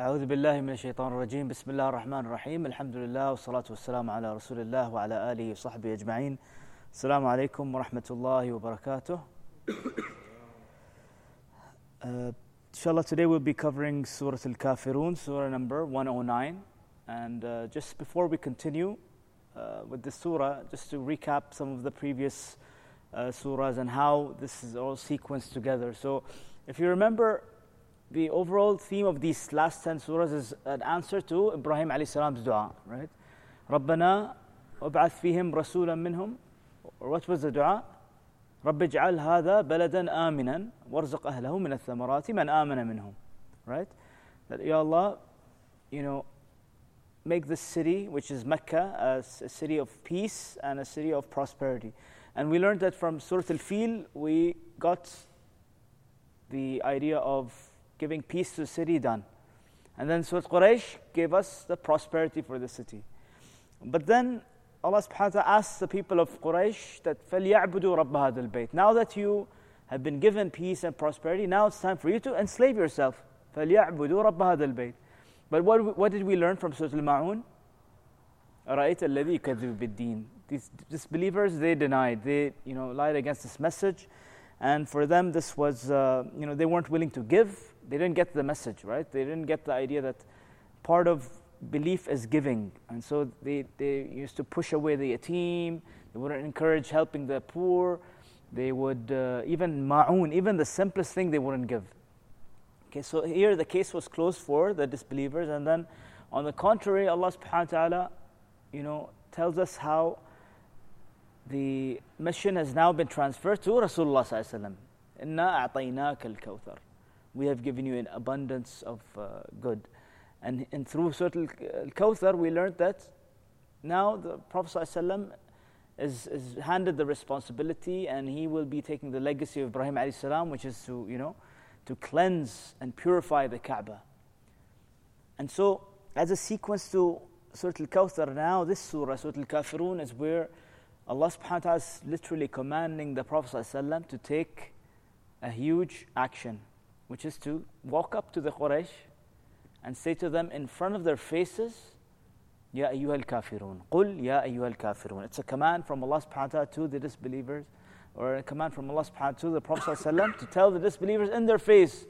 أعوذ بالله من الشيطان الرجيم بسم الله الرحمن الرحيم الحمد لله والصلاة والسلام على رسول الله وعلى آله وصحبه أجمعين السلام عليكم ورحمة الله وبركاته uh, Inshallah today we'll be covering Surah Al-Kafirun, Surah number 109 and uh, just before we continue uh, with the surah, just to recap some of the previous uh, surahs and how this is all sequenced together. So, if you remember, the overall theme of these last 10 surahs is an answer to Ibrahim alayhi salam's dua, right? ربنا وابعث فيهم رسولا منهم or what was the dua? رب اجعل هذا بلدا آمنا وارزق أهله من الثمرات من آمن منهم right? That Ya Allah, you know, make this city, which is Mecca, a, a city of peace and a city of prosperity. And we learned that from Surah Al Fil, we got the idea of giving peace to the city done. And then Surah Quraysh gave us the prosperity for the city. But then Allah subhanahu wa ta'ala asked the people of Quraysh that فَلْيَعْبُدُوا رَبَّ هَذَا الْبَيْتِ Now that you have been given peace and prosperity, now it's time for you to enslave yourself. فَلْيَعْبُدُوا رَبَّ هَذَا الْبَيْتِ but what, what did we learn from Surah Al-Ma'un? أَرَأَيْتَ الَّذِي يُكَذِّبُ بِالدِّينِ These disbelievers, they denied. They, you know, lied against this message. And for them, this was, uh, you know, they weren't willing to give. they didn't get the message, right? They didn't get the idea that part of belief is giving. And so they, they used to push away the yatim. They wouldn't encourage helping the poor. They would, uh, even ma'un, even the simplest thing they wouldn't give. Okay, so here the case was closed for the disbelievers, and then on the contrary, Allah subhanahu wa ta'ala, you know, tells us how the mission has now been transferred to Rasulullah sallallahu alaihi wasallam. We have given you an abundance of uh, good. And, and through Surah Al-Kawthar, we learned that now the Prophet ﷺ is, is handed the responsibility and he will be taking the legacy of Ibrahim salam, which is to, you know, to cleanse and purify the Kaaba. And so, as a sequence to Surah Al Kawthar, now this surah, Surah Al Kafirun, is where Allah subhanahu wa ta'ala is literally commanding the Prophet ﷺ to take a huge action, which is to walk up to the Quraysh and say to them in front of their faces, Ya ayyuhal kafirun. Qul ya ayyuhal kafirun. It's a command from Allah subhanahu wa ta'ala to the disbelievers or a command from Allah subhanahu wa ta'ala to the Prophet to tell the disbelievers in their face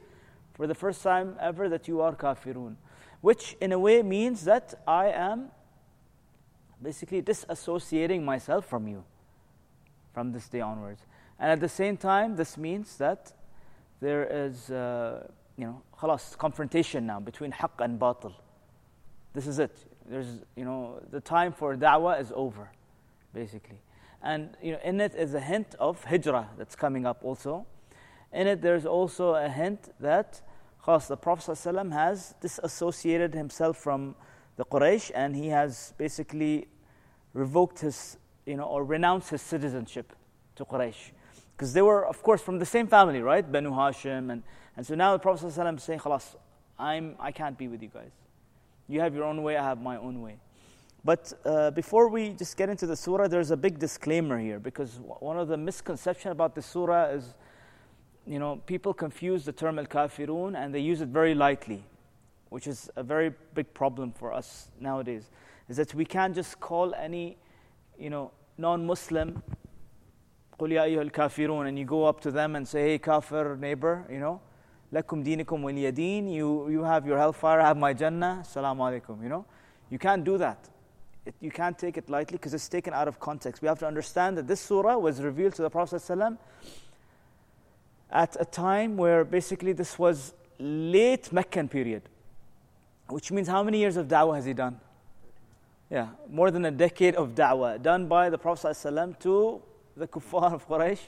for the first time ever that you are kafirun. Which in a way means that I am basically disassociating myself from you from this day onwards. And at the same time, this means that there is, uh, you know, khalas, confrontation now between haqq and batil. This is it. There's, you know, the time for da'wah is over, basically. And you know, in it is a hint of hijrah that's coming up also. In it, there's also a hint that khas, the Prophet ﷺ has disassociated himself from the Quraysh and he has basically revoked his, you know, or renounced his citizenship to Quraysh. Because they were, of course, from the same family, right? Banu Hashim. And, and so now the Prophet ﷺ is saying, Khalas, I'm, I can't be with you guys. You have your own way, I have my own way. But uh, before we just get into the surah, there's a big disclaimer here because one of the misconceptions about the surah is, you know, people confuse the term al kafirun and they use it very lightly, which is a very big problem for us nowadays. Is that we can't just call any, you know, non Muslim, قُلْ يَا أَيُّهَا الْكَافِرُونَ and you go up to them and say, hey, kafir neighbor, you know, lakum dinikum waliyadin, you, you have your hellfire, I have my Jannah, salaam alaikum, you know. You can't do that it, you can't take it lightly because it's taken out of context. We have to understand that this surah was revealed to the Prophet ﷺ at a time where basically this was late Meccan period, which means how many years of da'wah has he done? Yeah, more than a decade of da'wah done by the Prophet ﷺ to the kuffar of Quraysh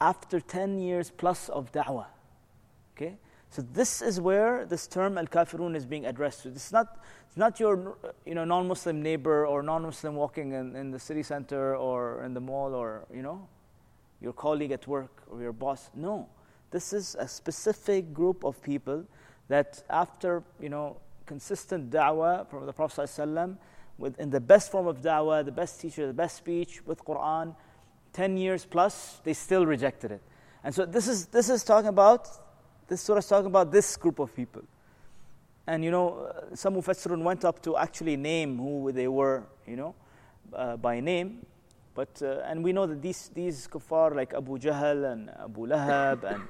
after 10 years plus of da'wah. Okay? So this is where this term al-kafirun is being addressed to. It's not, it's not your you know, non-Muslim neighbor or non-Muslim walking in, in the city center or in the mall or you know, your colleague at work or your boss. No, this is a specific group of people that after you know, consistent da'wah from the Prophet ﷺ, with, in the best form of da'wah, the best teacher, the best speech with Quran, 10 years plus, they still rejected it. And so this is, this is talking about this surah is talking about this group of people. And you know, some Mufassirun went up to actually name who they were, you know, uh, by name. But, uh, and we know that these, these kuffar like Abu Jahl and Abu Lahab and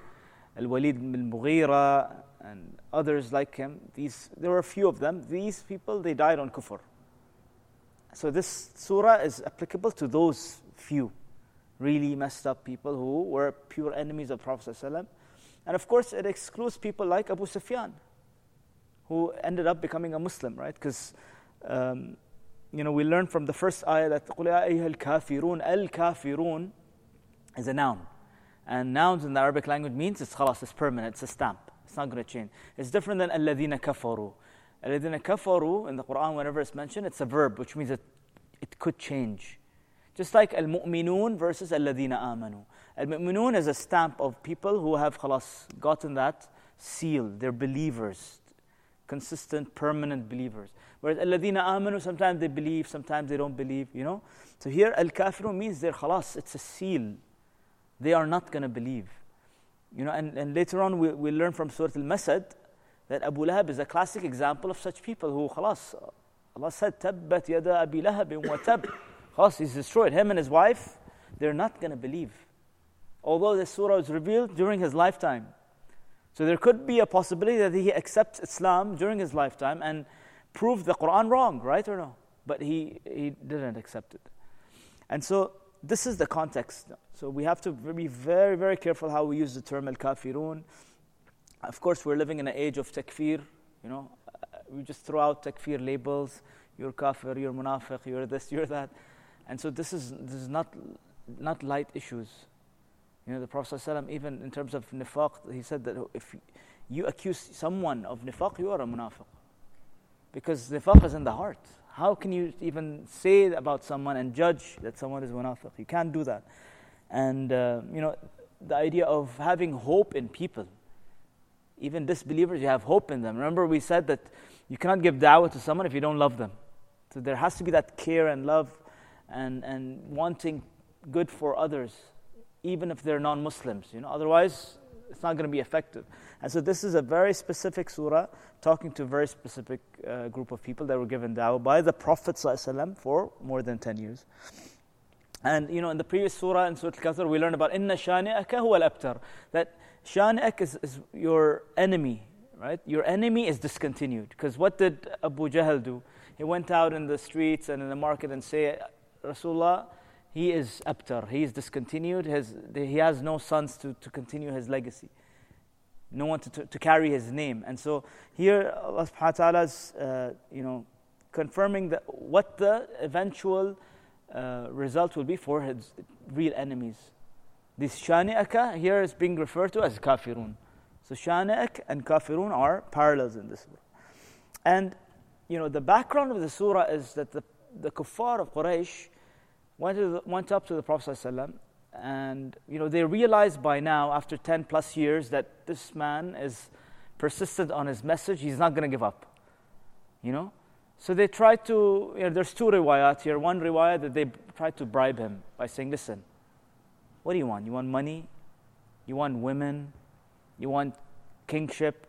Al-Walid bin Mughira and others like him, these, there were a few of them. These people, they died on kufr. So this surah is applicable to those few really messed up people who were pure enemies of Prophet ﷺ. And of course, it excludes people like Abu Sufyan, who ended up becoming a Muslim, right? Because, um, you know, we learned from the first ayah that قُلْ يَا الْكَافِرُونَ الْكَافِرُونَ is a noun. And nouns in the Arabic language means it's khalas, it's permanent, it's a stamp. It's not going to change. It's different than الَّذِينَ كَفَرُوا. Alladina كَفَرُوا. in the Quran, whenever it's mentioned, it's a verb, which means it, it could change. Just like al mu'minun versus alladina آمَنُوا. Al mu'minun is a stamp of people who have خلاص gotten that seal. They're believers, consistent, permanent believers. Whereas alladina آمَنُوا sometimes they believe, sometimes they don't believe, you know. So here al means they're خلاص it's a seal. They are not going to believe. You know, and, and later on we, we learn from Surah Al Masad that Abu Lahab is a classic example of such people who khalas. Allah said, Tabbat yada abi lahabin wa tab. Khas, he's destroyed. Him and his wife, they're not going to believe. Although this surah was revealed during his lifetime. So there could be a possibility that he accepts Islam during his lifetime and prove the Quran wrong, right or no? But he, he didn't accept it. And so this is the context. So we have to be very, very careful how we use the term al kafirun. Of course, we're living in an age of takfir. You know, we just throw out takfir labels. You're kafir, you're munafiq, you're this, you're that. And so this is, this is not, not light issues. You know, the Prophet ﷺ, even in terms of nifaq, he said that if you accuse someone of nifaq, you are a munafiq. Because nifaq is in the heart. How can you even say about someone and judge that someone is munafiq? You can't do that. And, uh, you know, the idea of having hope in people. Even disbelievers, you have hope in them. Remember, we said that you cannot give da'wah to someone if you don't love them. So there has to be that care and love and, and wanting good for others, even if they're non Muslims. You know, otherwise, it's not going to be effective. And so, this is a very specific surah talking to a very specific uh, group of people that were given da'wah by the Prophet ﷺ for more than 10 years. And you know, in the previous surah, in Surah Al-Kawthar, we learned about inna shani'aka huwa al-abtar. That shani'ak is, is your enemy, right? Your enemy is discontinued. Because what did Abu Jahl do? He went out in the streets and in the market and say, Rasulullah, he is abtar, he is discontinued, his, he has no sons to, to continue his legacy, no one to, to, to carry his name. And so here Allah subhanahu wa ta'ala is, uh, you know, confirming that what the eventual uh, result will be for his real enemies. This shani'aka here is being referred to as kafirun. So shani'ak and kafirun are parallels in this. surah. And, you know, the background of the surah is that the, the kuffar of Quraysh went, the, went up to the Prophet ﷺ and you know they realized by now after 10 plus years that this man is persistent on his message he's not going to give up you know so they tried to you know, there's two riwayat here one riwayat that they tried to bribe him by saying listen what do you want? You want money? You want women? You want kingship?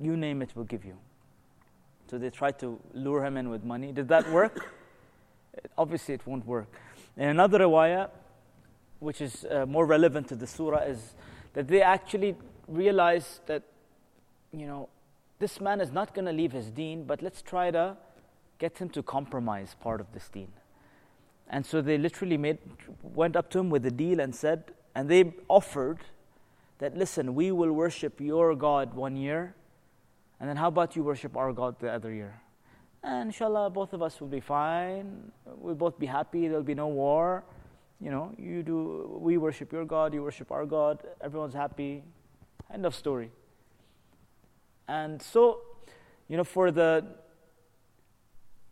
You name it we'll give you. So they tried to lure him in with money. Did that work? Obviously it won't work. And another riwayah, which is uh, more relevant to the surah, is that they actually realized that, you know, this man is not going to leave his deen, but let's try to get him to compromise part of this deen. And so they literally made, went up to him with a deal and said, and they offered that, listen, we will worship your God one year, and then how about you worship our God the other year? And inshallah, both of us will be fine. We'll both be happy. There'll be no war. You know, you do, we worship your God, you worship our God. Everyone's happy. End of story. And so, you know, for the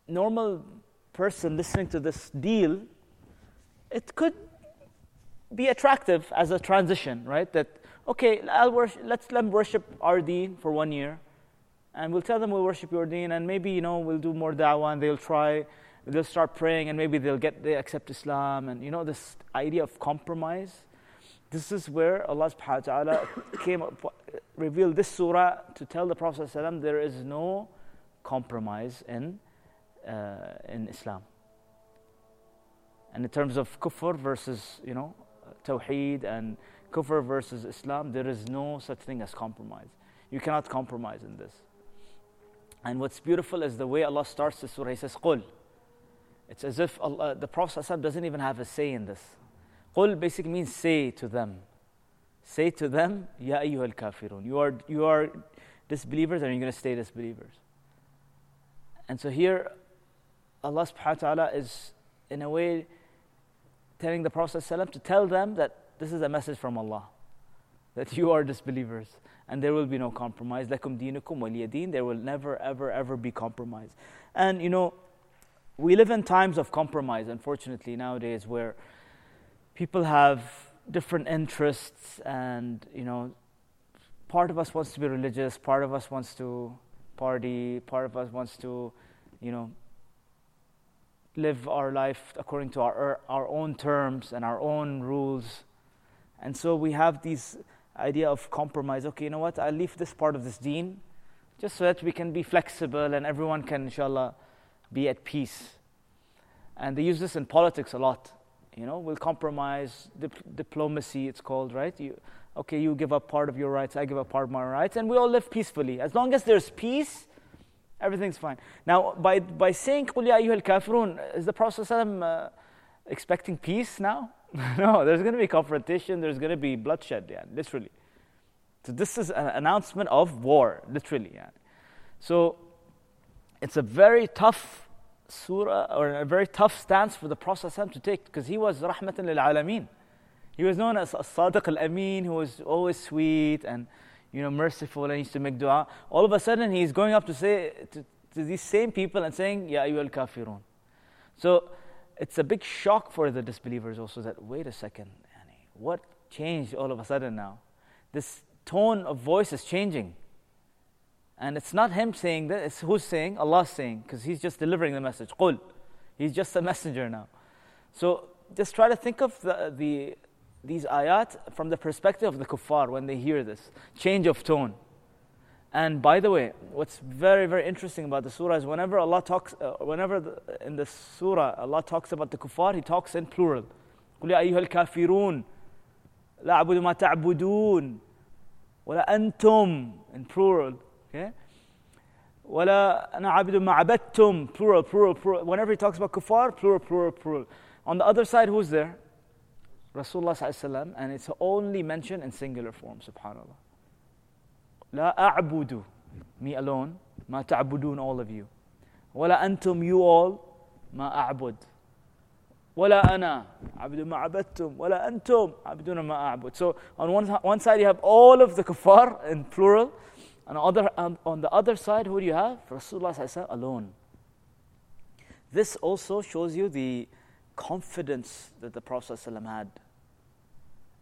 normal person listening to this deal, it could be attractive as a transition, right? That, okay, worship, let's let them worship our deen for one year and we'll tell them we'll worship your deen, and maybe you know we'll do more da'wah, and they'll try, they'll start praying, and maybe they'll get they accept Islam, and you know this idea of compromise. This is where Allah subhanahu wa ta'ala came up, revealed this surah to tell the Prophet there is no compromise in, uh, in Islam. And in terms of kufr versus, you know, tawheed and kufr versus Islam, there is no such thing as compromise. You cannot compromise in this. And what's beautiful is the way Allah starts the surah. He says, Qul. It's as if Allah, the Prophet doesn't even have a say in this. Qul basically means say to them. Say to them, Ya ayyuhal kafirun. You are, you are disbelievers and you're going to stay disbelievers. And so here, Allah subhanahu wa ta'ala is in a way telling the Prophet to tell them that this is a message from Allah, that you are disbelievers and there will be no compromise. Lakum dinukum. There will never, ever, ever be compromise. And you know, we live in times of compromise, unfortunately, nowadays, where people have different interests, and you know, part of us wants to be religious, part of us wants to party, part of us wants to, you know, live our life according to our er, our own terms and our own rules. And so we have this idea of compromise. Okay, you know what? I'll leave this part of this deen just so that we can be flexible and everyone can, inshallah, be at peace. And they use this in politics a lot. You know, we'll compromise, dip- diplomacy, it's called, right? You, okay, you give up part of your rights, I give up part of my rights, and we all live peacefully. As long as there's peace, everything's fine. Now, by, by saying, قُلْ يَا أَيُّهَا الْكَافِرُونَ, is the Prophet uh, expecting peace now? no, there's going to be confrontation, there's going to be bloodshed, yeah, literally. So this is an announcement of war, literally. Yeah. So it's a very tough surah or a very tough stance for the Prophet to take because he was rahmatan lil alameen. He was known as Sadiq al Amin, who was always sweet and you know merciful and used to make dua. All of a sudden, he's going up to say to, to these same people and saying, Ya ayyuhal kafirun. So it's a big shock for the disbelievers also that, wait a second, what changed all of a sudden now? This tone of voice is changing. And it's not him saying that, it's who's saying? Allah saying, because he's just delivering the message. Qul. He's just a messenger now. So just try to think of the, the, these ayat from the perspective of the kuffar when they hear this change of tone. And by the way, what's very, very interesting about the surah is whenever Allah talks, uh, whenever the, in the surah Allah talks about the kuffar, He talks in plural. قل يا أيها الكافرون لا أعبد ما تعبدون ولا أنتم in plural. Okay? ولا أنا عابد ما عبدتم plural, plural, plural. Whenever He talks about kuffar, plural, plural, plural. On the other side, who's there? Rasulullah and it's only mentioned in singular form, subhanAllah. La a'budu, me alone, ma ta'budun, all of you. Wala antum, you all, ma a'bud. Wala ana, abdu ma abadtum. Wala antum, abduna ma a'bud. So on one, one side you have all of the kafar in plural, and other, um, on the other side, who do you have? Rasulullah alone. This also shows you the confidence that the Prophet had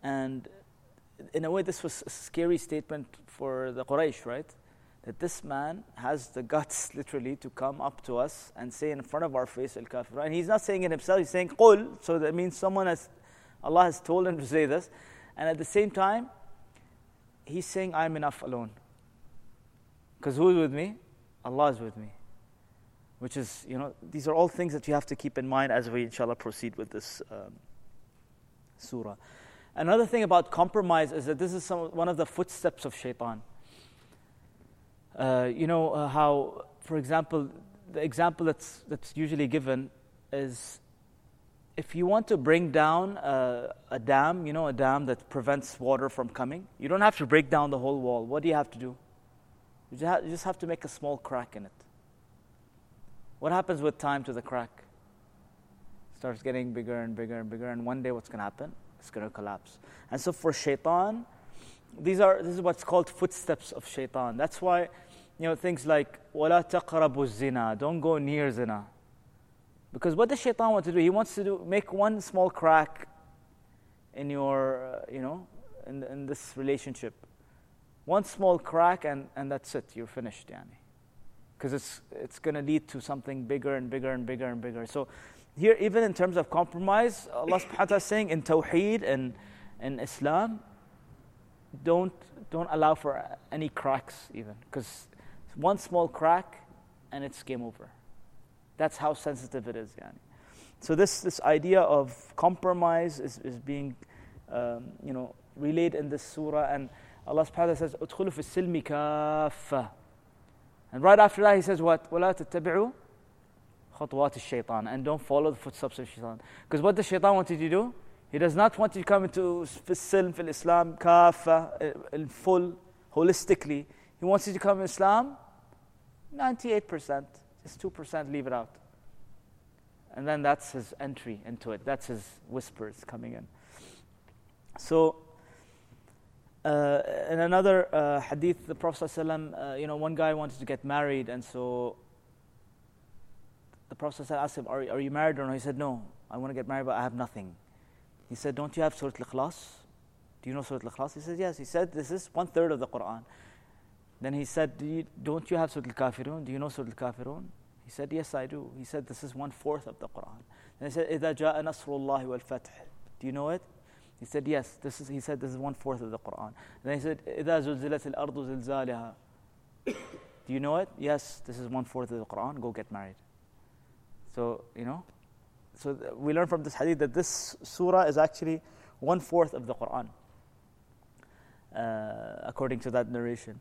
and in a way, this was a scary statement for the Quraysh, right? That this man has the guts, literally, to come up to us and say in front of our face, Al Kafir. And he's not saying it himself, he's saying Qul. So that means someone has, Allah has told him to say this. And at the same time, he's saying, I'm enough alone. Because who's with me? Allah is with me. Which is, you know, these are all things that you have to keep in mind as we, inshallah, proceed with this um, surah. Another thing about compromise is that this is some, one of the footsteps of shaitan. Uh, you know uh, how, for example, the example that's, that's usually given is if you want to bring down a, a dam, you know, a dam that prevents water from coming, you don't have to break down the whole wall. What do you have to do? You just have to make a small crack in it. What happens with time to the crack? It starts getting bigger and bigger and bigger, and one day what's going to happen? It's going to collapse. And so for shaitan, these are this is what's called footsteps of shaitan. That's why, you know, things like wala taqrabu zina, don't go near zina. Because what does shaitan want to do? He wants to do make one small crack in your, uh, you know, in, in this relationship. One small crack and, and that's it, you're finished, yani. Because it's, it's going to lead to something bigger and bigger and bigger and bigger. So here, even in terms of compromise, Allah subhanahu wa ta'ala is saying in Tawheed and, in Islam, don't, don't allow for any cracks even. Because one small crack and it's game over. That's how sensitive it is. Yani. So this, this idea of compromise is, is being um, you know, relayed in this surah. And Allah subhanahu wa ta'ala says, And right after that, He says, What? وَلَا تَتَّبِعُوا خطوات الشيطان and don't follow the footsteps of shaitan. Because what does shaitan want you to do? He does not want you to come into silm, fil Islam, kafa, in full, holistically. He wants you to come in Islam, 98%, just 2% leave it out. And then that's his entry into it. That's his whispers coming in. So, uh, in another uh, hadith, the Prophet ﷺ, uh, you know, one guy wanted to get married, and so the Prophet asked him, are, are you married or no? He said, No, I want to get married, but I have nothing. He said, Don't you have Surah Al Ikhlas? Do you know Surah Al Ikhlas? He said, Yes. He said, This is one third of the Quran. Then he said, Do you, Don't you have Surah Al Kafirun? Do you know Surah Al Kafirun? He said, Yes, I do. He said, This is one fourth of the Quran. Then he said, إِذَا جَاءَ نَصْرُ اللَّهِ وَالْفَتْحِ Do you know it? He said, Yes. This is, he said, This is one fourth of the Quran. Then he said, إِذَا زُلْزِلَتِ الْأَرْضُ زِلْزَالِهَا Do you know it? Yes, this is one fourth of the Quran. Go get married. So, you know, so we learn from this hadith that this surah is actually one fourth of the Quran, uh, according to that narration.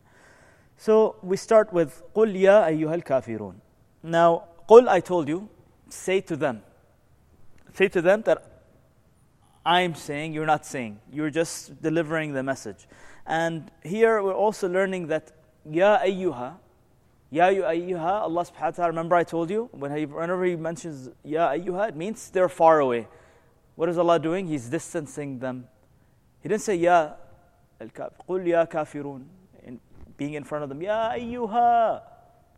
So we start with قُلْ يَا أَيُّهَا الْكَافِرُونَ Now, قُلْ I told you, say to them. Say to them that I'm saying, you're not saying. You're just delivering the message. And here we're also learning that Ya ayyuha, Ya ayyuha, Allah subhanahu wa ta'ala, remember I told you, whenever He mentions Ya ayyuha, it means they're far away. What is Allah doing? He's distancing them. He didn't say Ya قُلْ Ya kafirun, in, being in front of them. Ya ayyuha,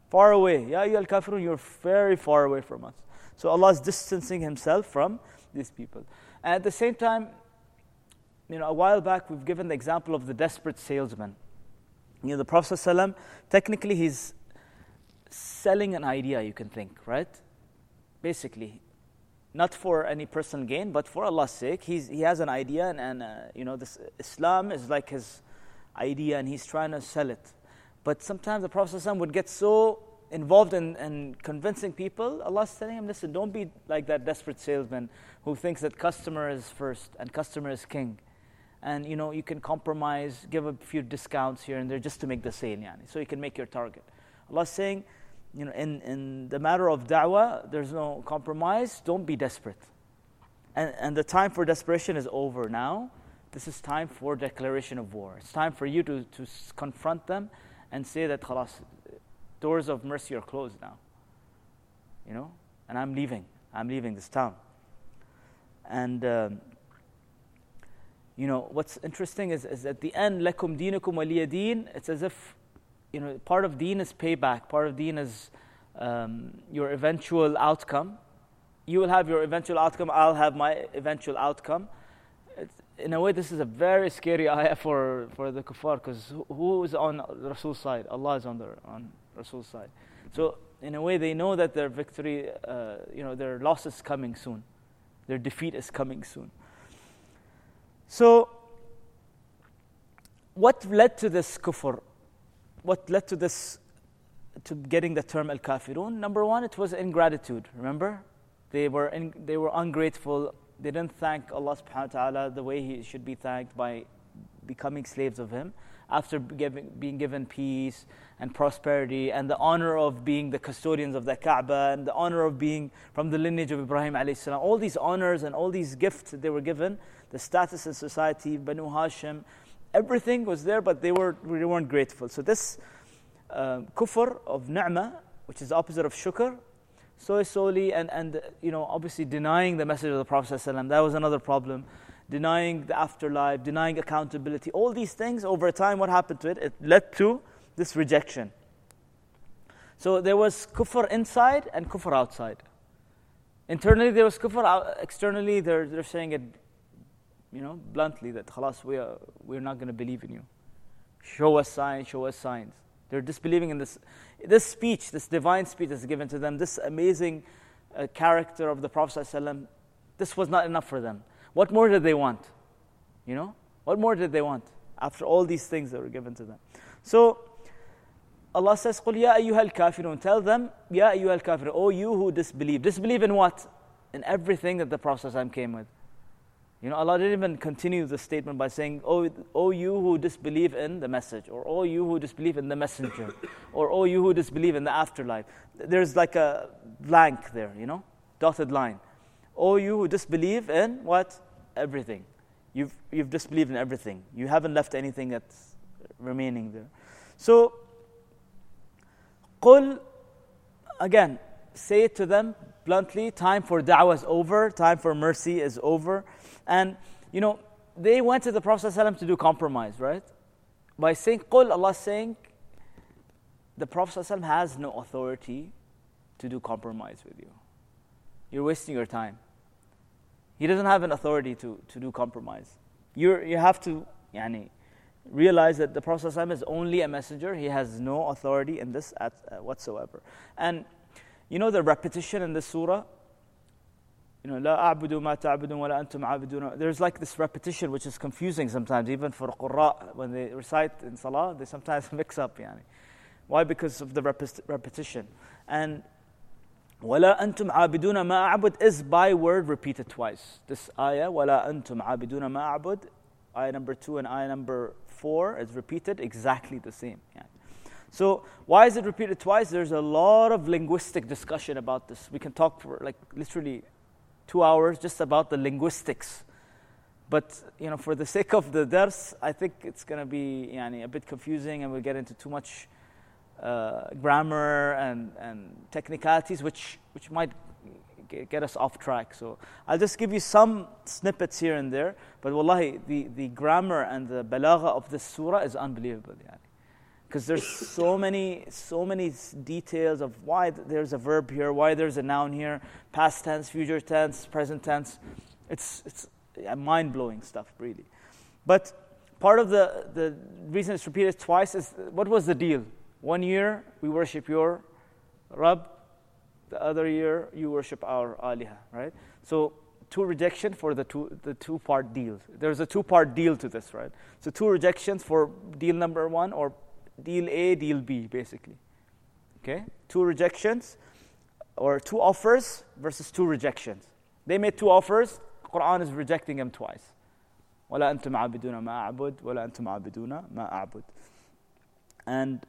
far away. Ya ayyuha kafirun, you're very far away from us. So Allah is distancing Himself from these people. And at the same time, you know, a while back we've given the example of the desperate salesman. You know, the Prophet ﷺ, technically he's selling an idea, you can think, right? Basically, not for any personal gain, but for Allah's sake. He's, he has an idea, and, and uh, you know, this Islam is like his idea, and he's trying to sell it. But sometimes the Prophet ﷺ would get so involved in, in convincing people. Allah's telling him, listen, don't be like that desperate salesman who thinks that customer is first and customer is king. And you know, you can compromise, give a few discounts here and there just to make the sale, yani, so you can make your target. Allah's saying, you know, in, in the matter of da'wah, there's no compromise. Don't be desperate. And, and the time for desperation is over now. This is time for declaration of war. It's time for you to, to confront them and say that, khalas, doors of mercy are closed now. You know? And I'm leaving. I'm leaving this town. And, um, you know, what's interesting is, is at the end, lakum dinukum waliyadeen, it's as if you know, part of deen is payback, part of deen is um, your eventual outcome. You will have your eventual outcome, I'll have my eventual outcome. It's, in a way, this is a very scary ayah for, for the kuffar because who, is on Rasul's side? Allah is on, the, on Rasul's side. So, in a way, they know that their victory, uh, you know, their loss is coming soon, their defeat is coming soon. So, what led to this kufr? what led to this, to getting the term al kafirun? Number one, it was ingratitude. Remember, they were in, they were ungrateful. They didn't thank Allah Subhanahu wa Taala the way He should be thanked by becoming slaves of Him after giving, being given peace and prosperity and the honor of being the custodians of the Kaaba and the honor of being from the lineage of Ibrahim alayhi salam. All these honors and all these gifts that they were given, the status in society, Banu Hashim, everything was there, but they, were, they weren't grateful. So this uh, kufr of ni'mah, which is the opposite of shukr, so solely and, and you know obviously denying the message of the Prophet that was another problem. Denying the afterlife, denying accountability, all these things over time, what happened to it? It led to this rejection. So there was kufr inside and kufr outside. Internally there was kufr, externally they're, they're saying it you know, bluntly that khalas, we are, we're not going to believe in you. Show us signs, show us signs. They're disbelieving in this. This speech, this divine speech that's given to them, this amazing uh, character of the Prophet ﷺ, this was not enough for them. What more did they want? You know? What more did they want after all these things that were given to them? So, Allah says, قُلْ يَا أَيُّهَا الْكَافِرُونَ Tell them, يَا أَيُّهَا الْكَافِرُونَ O you who disbelieve. Disbelieve in what? In everything that the Prophet came with. You know, Allah didn't even continue the statement by saying, oh, oh, you who disbelieve in the message, or oh, you who disbelieve in the messenger, or oh, you who disbelieve in the afterlife. There's like a blank there, you know, dotted line. Oh, you who disbelieve in what? Everything. You've, you've disbelieved in everything. You haven't left anything that's remaining there. So, قل, again, say it to them bluntly time for da'wah is over, time for mercy is over. And, you know, they went to the Prophet ﷺ to do compromise, right? By saying Qul, Allah is saying the Prophet ﷺ has no authority to do compromise with you. You're wasting your time. He doesn't have an authority to, to do compromise. you you have to yani, realize that the Prophet ﷺ is only a messenger. He has no authority in this at, uh, whatsoever. And you know the repetition in this surah you know, لا أعبد ما تعبدون ولا أنتم عابدون. There's like this repetition which is confusing sometimes, even for Qurra, when they recite in Salah, they sometimes mix up. Yani. Why? Because of the repetition. And ولا أنتم عابدون ما أعبد is by word repeated twice. This ayah, ولا أنتم عابدون ما أعبد, ayah number two and ayah number four is repeated exactly the same. Yani. So, why is it repeated twice? There's a lot of linguistic discussion about this. We can talk for like literally two hours just about the linguistics. But you know, for the sake of the dars, I think it's going to be yani, a bit confusing, and we'll get into too much uh, grammar and, and technicalities, which which might get us off track. So I'll just give you some snippets here and there. But wallahi, the, the grammar and the balagha of this surah is unbelievable. Yani because there's so many so many details of why there's a verb here why there's a noun here past tense future tense present tense it's it's mind-blowing stuff really but part of the the reason it's repeated twice is what was the deal one year we worship your rab the other year you worship our aliha right so two rejection for the two the two part deal there's a two part deal to this right so two rejections for deal number one or deal A, deal B, basically. Okay? Two rejections or two offers versus two rejections. They made two offers, Quran is rejecting them twice. ولا أنتم عابدون ما أعبد ولا أنتم عابدون ما أعبد. And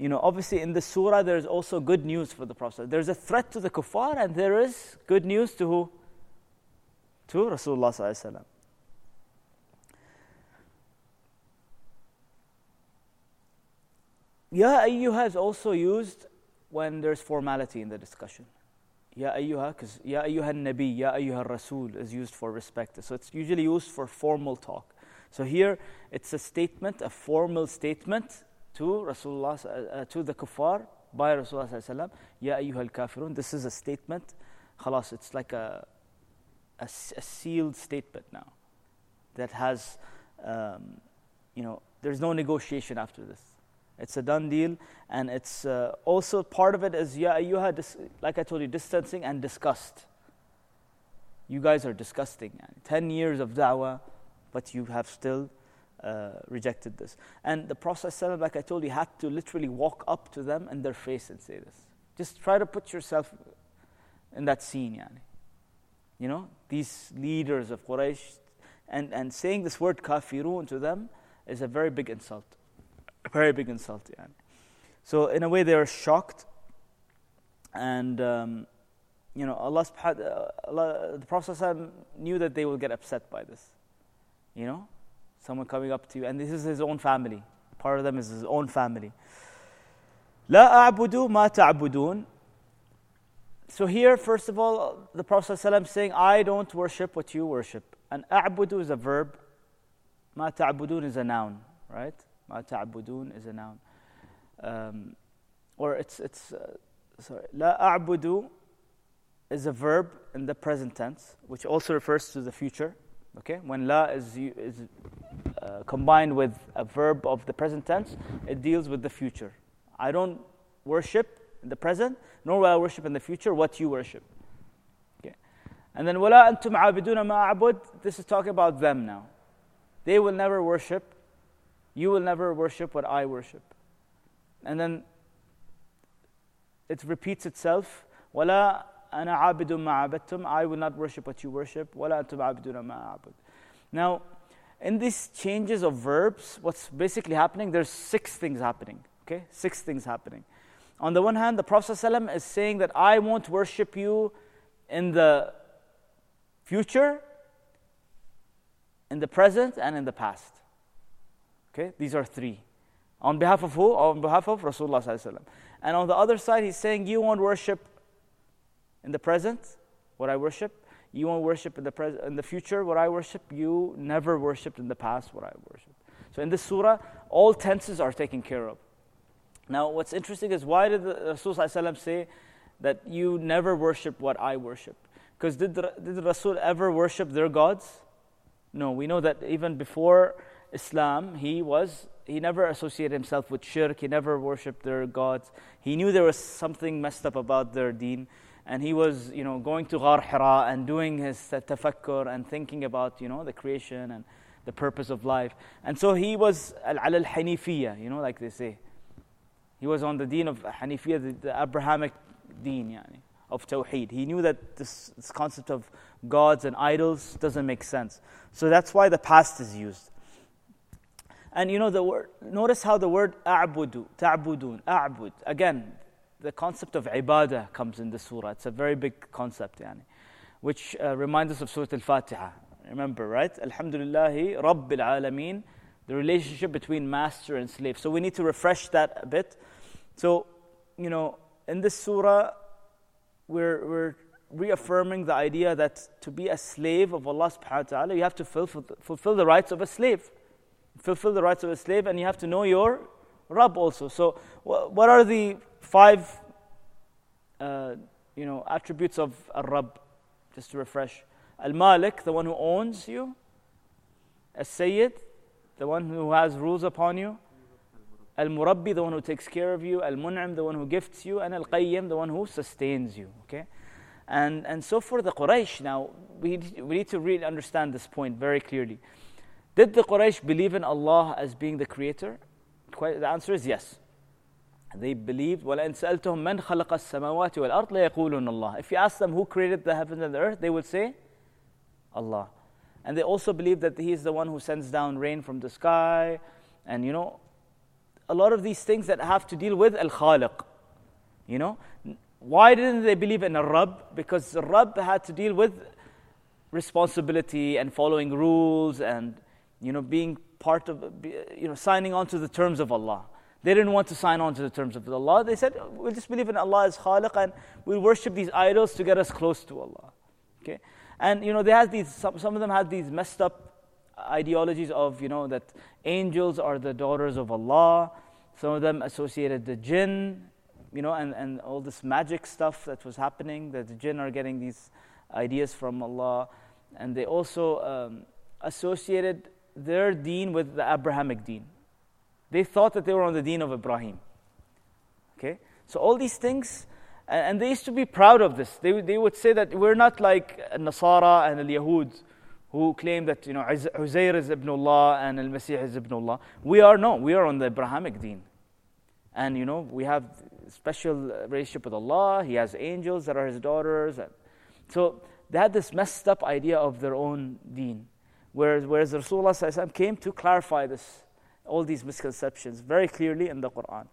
you know, obviously in the surah there's also good news for the Prophet. There's a threat to the kuffar and there is good news to who? To Rasulullah. Ya ayyuha is also used when there's formality in the discussion. Ya ayyuha, because Ya ayyuha nabi, Ya ayyuha rasul is used for respect. So it's usually used for formal talk. So here it's a statement, a formal statement to Rasulullah, uh, to the kuffar by Rasulullah Ya ayyuha al-kafirun. This is a statement. Khalas, it's like a, a, a sealed statement now that has, um, you know, there's no negotiation after this. It's a done deal, and it's uh, also part of it is yeah, you had dis- like I told you, distancing and disgust. You guys are disgusting. Ten years of da'wah, but you have still uh, rejected this. And the Prophet, like I told you, had to literally walk up to them in their face and say this. Just try to put yourself in that scene, yani. You know, these leaders of Quraysh, and, and saying this word kafirun to them is a very big insult a very big insult. Yani. So in a way, they are shocked, and um, you know, Allah, Allah the Prophet knew that they will get upset by this. You know, someone coming up to you, and this is his own family. Part of them is his own family. لا أعبد ما تعبدون. So here, first of all, the Prophet ﷺ saying, I don't worship what you worship. And أعبد is a verb. ما تعبدون is a noun, right? ما تعبدون is a noun. Um, or it's, it's uh, sorry, لا أعبد is a verb in the present tense, which also refers to the future. Okay, when la is, is uh, combined with a verb of the present tense, it deals with the future. I don't worship in the present, nor will I worship in the future what you worship. Okay, and then ولا أنتم عابدون ما أعبد. This is talking about them now. they will never worship, you will never worship what I worship. And then it repeats itself. ولا أنا عابد ما عبدتم I will not worship what you worship ولا أنتم عابدون ما أعبد Now, in these changes of verbs, what's basically happening, there's six things happening. Okay? Six things happening. On the one hand, the Prophet ﷺ is saying that I won't worship you in the future, in the present, and in the past. Okay? These are three. On behalf of who? On behalf of Rasulullah. ﷺ. And on the other side, he's saying, You won't worship in the present what I worship. You won't worship in the, pres- in the future what I worship. You never worshiped in the past what I worship. So in this surah, all tenses are taken care of. Now, what's interesting is why did the Rasul say that you never worship what I worship? Because did did Rasul ever worship their gods? No, we know that even before Islam, he was he never associated himself with shirk. He never worshipped their gods. He knew there was something messed up about their deen and he was you know going to Ghar Hira and doing his tafakkur and thinking about you know the creation and the purpose of life. And so he was al al hanifiyya you know like they say. He was on the deen of hanifiyya the, the abrahamic deen yani, of tawheed. He knew that this, this concept of gods and idols doesn't make sense. So that's why the past is used. And you know the word notice how the word a'budu ta'budun a'bud again the concept of ibadah comes in the surah. It's a very big concept, yani, which uh, reminds us of Surah Al Fatiha. Remember, right? Alhamdulillahi Rabbil Alameen, the relationship between master and slave. So we need to refresh that a bit. So, you know, in this surah, we're, we're reaffirming the idea that to be a slave of Allah subhanahu wa ta'ala, you have to fulfill, fulfill the rights of a slave. Fulfill the rights of a slave, and you have to know your Rabb also. So, what are the five uh, you know, attributes of Ar-Rabb, just to refresh. Al-Malik, the one who owns you. Al-Sayyid, the one who has rules upon you. Al-Murabbi, the one who takes care of you. Al-Mun'im, the one who gifts you. And Al-Qayyim, the one who sustains you. Okay? And, and so for the Quraysh, now, we, we need to really understand this point very clearly. Did the Quraysh believe in Allah as being the creator? The answer is yes They believed, وَلَإِنْ سَأَلْتُهُمْ مَنْ خَلَقَ السَّمَاوَاتِ وَالْأَرْضِ لَيَقُولُونَ اللَّهِ If you ask them who created the heavens and the earth, they would say, Allah. And they also believe that He is the one who sends down rain from the sky. And you know, a lot of these things that have to deal with Al-Khaliq. You know, why didn't they believe in a Rabb? Because the Rabb had to deal with responsibility and following rules and, you know, being part of, you know, signing on to the terms of Allah. They didn't want to sign on to the terms of Allah. They said, we'll just believe in Allah as Khaliq and we'll worship these idols to get us close to Allah. Okay? And, you know, they had these, some, some of them had these messed up ideologies of, you know, that angels are the daughters of Allah. Some of them associated the jinn, you know, and, and all this magic stuff that was happening, that the jinn are getting these ideas from Allah. And they also um, associated their deen with the Abrahamic deen. They thought that they were on the deen of Ibrahim. Okay? So all these things, and, they used to be proud of this. They, they would say that we're not like Nasara and Al Yahud who claim that you know Uzair is Ibnullah and Al Masih is Ibnullah. We are no, we are on the Abrahamic deen. And you know, we have special relationship with Allah. He has angels that are his daughters. So they had this messed up idea of their own deen. Whereas, whereas Rasulullah came to clarify this all these misconceptions very clearly in the Quran.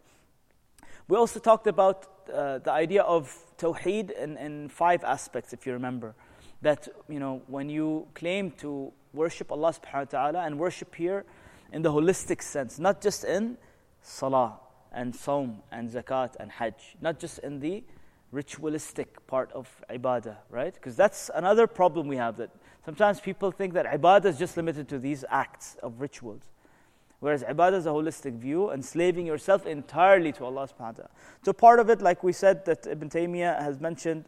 We also talked about uh, the idea of tawheed in, in five aspects, if you remember. That, you know, when you claim to worship Allah subhanahu wa ta'ala and worship here in the holistic sense, not just in salah and saum and zakat and hajj, not just in the ritualistic part of ibadah, right? Because that's another problem we have that sometimes people think that ibadah is just limited to these acts of rituals. Whereas ibadah is a holistic view, enslaving yourself entirely to Allah subhanahu wa ta'ala. So part of it, like we said, that Ibn Taymiyyah has mentioned,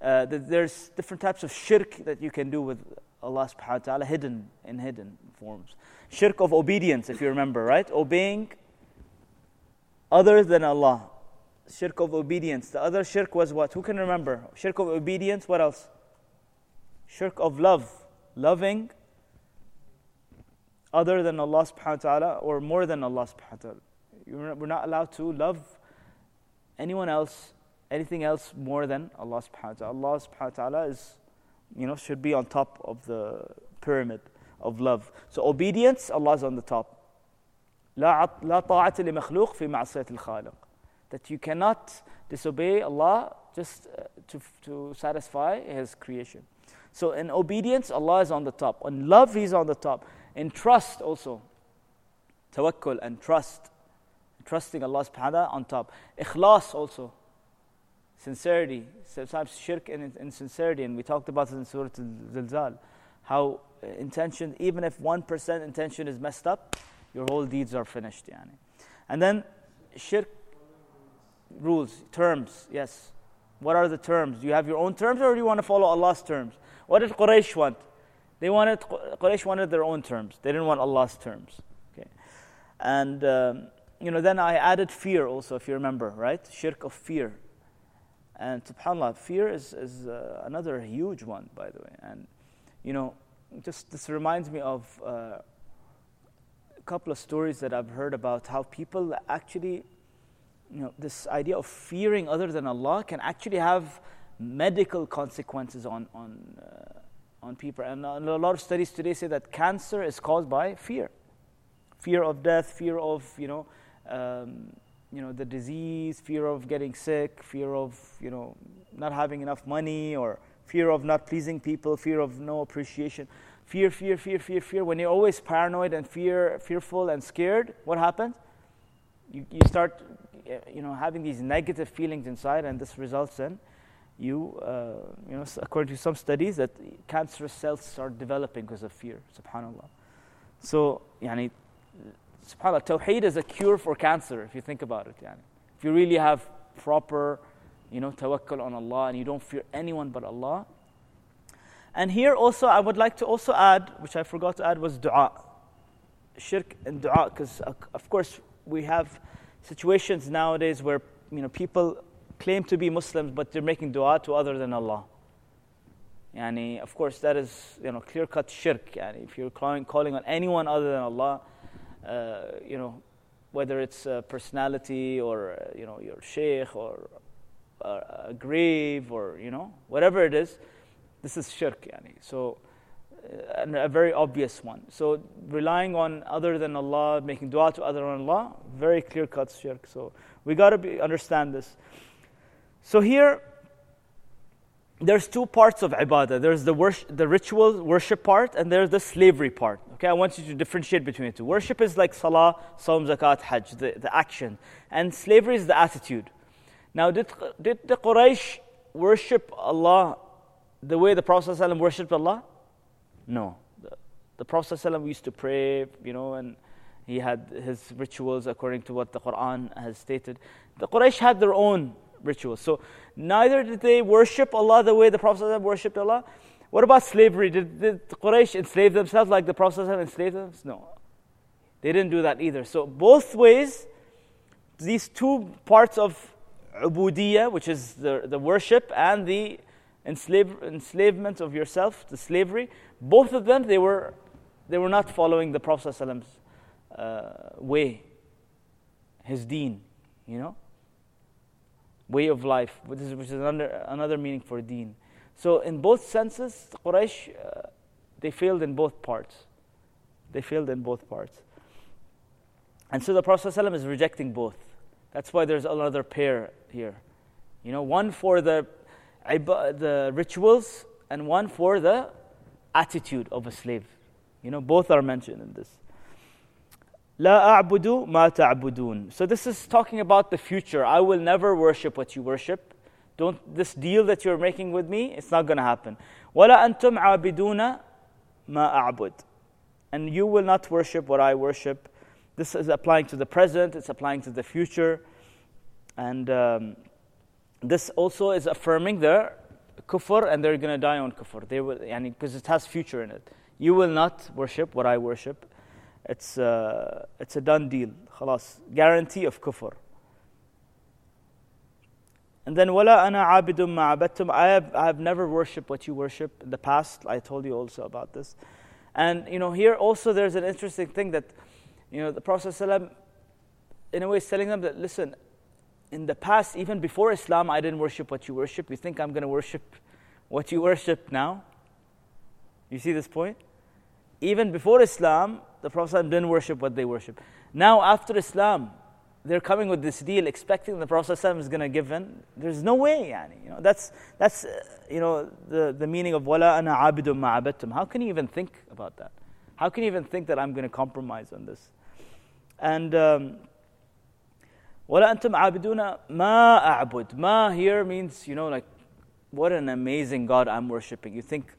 uh, that there's different types of shirk that you can do with Allah subhanahu wa ta'ala, hidden in hidden forms. Shirk of obedience, if you remember, right? Obeying other than Allah. Shirk of obedience. The other shirk was what? Who can remember? Shirk of obedience, what else? Shirk of love. Loving other than Allah subhanahu wa ta'ala or more than Allah subhanahu wa ta'ala. We're not allowed to love anyone else, anything else more than Allah subhanahu wa ta'ala. Allah subhanahu wa ta'ala is, you know, should be on top of the pyramid of love. So obedience, Allah is on the top. لا لا طاعة لمخلوق في معصية الخالق. That you cannot disobey Allah just uh, to, to satisfy His creation. So in obedience, Allah is on the top. In love, He's on the top. In trust also. Tawakkul and trust. Trusting Allah subhanahu wa ta'ala on top. Ikhlas also. Sincerity. Sometimes shirk and insincerity. And we talked about this in Surah Al-Zilzal. How intention, even if 1% intention is messed up, your whole deeds are finished. Yani. And then shirk rules, terms, yes. What are the terms? Do you have your own terms or do you want to follow Allah's terms? What did Quraysh want? They wanted, Quraysh wanted their own terms. They didn't want Allah's terms. Okay. And, um, you know, then I added fear also, if you remember, right? Shirk of fear. And subhanAllah, fear is, is uh, another huge one, by the way. And, you know, just this reminds me of uh, a couple of stories that I've heard about how people actually you know, this idea of fearing other than Allah can actually have medical consequences on, on, uh, on people. And a lot of studies today say that cancer is caused by fear. Fear of death, fear of, you know, um, you know, the disease, fear of getting sick, fear of, you know, not having enough money or fear of not pleasing people, fear of no appreciation. Fear, fear, fear, fear, fear. When you're always paranoid and fear, fearful and scared, what happens? You, you start uh, you know, having these negative feelings inside, and this results in you, uh, you know, according to some studies, that cancerous cells start developing because of fear. Subhanallah. So, yani, subhanallah, tawheed is a cure for cancer. If you think about it, yani. if you really have proper, you know, tawakkul on Allah and you don't fear anyone but Allah. And here also, I would like to also add, which I forgot to add, was du'a. Shirk and du'a, because of course we have situations nowadays where you know people claim to be Muslims but they're making dua to other than Allah. Yani, of course, that is you know clear cut shirk. Yani, if you're calling, calling on anyone other than Allah, uh, you know whether it's a personality or uh, you know your sheikh or uh, a grave or you know whatever it is, this is shirk. Yani. So and a very obvious one. So relying on other than Allah, making dua to other than Allah, very clear cut shirk. So we got to understand this. So here, there's two parts of ibadah. There's the worship, the ritual worship part, and there's the slavery part. Okay, I want you to differentiate between the two. Worship is like salah, saum, zakat, hajj, the, the action, and slavery is the attitude. Now, did, did the Quraysh worship Allah the way the Prophet ﷺ worshipped Allah? No. The, the Prophet ﷺ used to pray, you know, and he had his rituals according to what the Quran has stated. The Quraysh had their own rituals. So neither did they worship Allah the way the Prophet ﷺ worshipped Allah. What about slavery? Did, did the Quraysh enslave themselves like the Prophet ﷺ enslaved them? No. They didn't do that either. So both ways, these two parts of ubudiyah, which is the, the worship and the enslave, enslavement of yourself, the slavery, both of them, they were, they were not following the Prophet ﷺ's uh, way, his deen, you know, way of life, which is, which is another, another meaning for deen. So, in both senses, Quraysh, uh, they failed in both parts. They failed in both parts. And so the Prophet ﷺ is rejecting both. That's why there's another pair here. You know, one for the, the rituals and one for the attitude of a slave. You know, both are mentioned in this. La a'budu ma ta'budun. So this is talking about the future. I will never worship what you worship. Don't this deal that you're making with me, it's not going to happen. ولا antum abiduna ma أعبد، And you will not worship what I worship. This is applying to the present, it's applying to the future. And um, this also is affirming their kufr and they're going to die on kufr. They will, because yani, it has future in it. You will not worship what I worship it's, uh, it's a done deal. Khalas. Guarantee of kufr. And then, wala ana abidum ma'abattum. I have, I have never worshipped what you worship in the past. I told you also about this. And you know, here also there's an interesting thing that you know the Prophet ﷺ, in a way is telling them that listen, in the past, even before Islam, I didn't worship what you worship. You think I'm going to worship what you worship now? You see this point? Even before Islam, the Prophet didn't worship what they worship. Now, after Islam, they're coming with this deal, expecting the Prophet is going to give in. There's no way, yani. You know, that's that's uh, you know the, the meaning of wala ana abidum ma'abadtum. How can you even think about that? How can you even think that I'm going to compromise on this? And um, ولا أنتم عابدون ما أعبد. Ma here means, you know, like, what an amazing God I'm worshiping. You think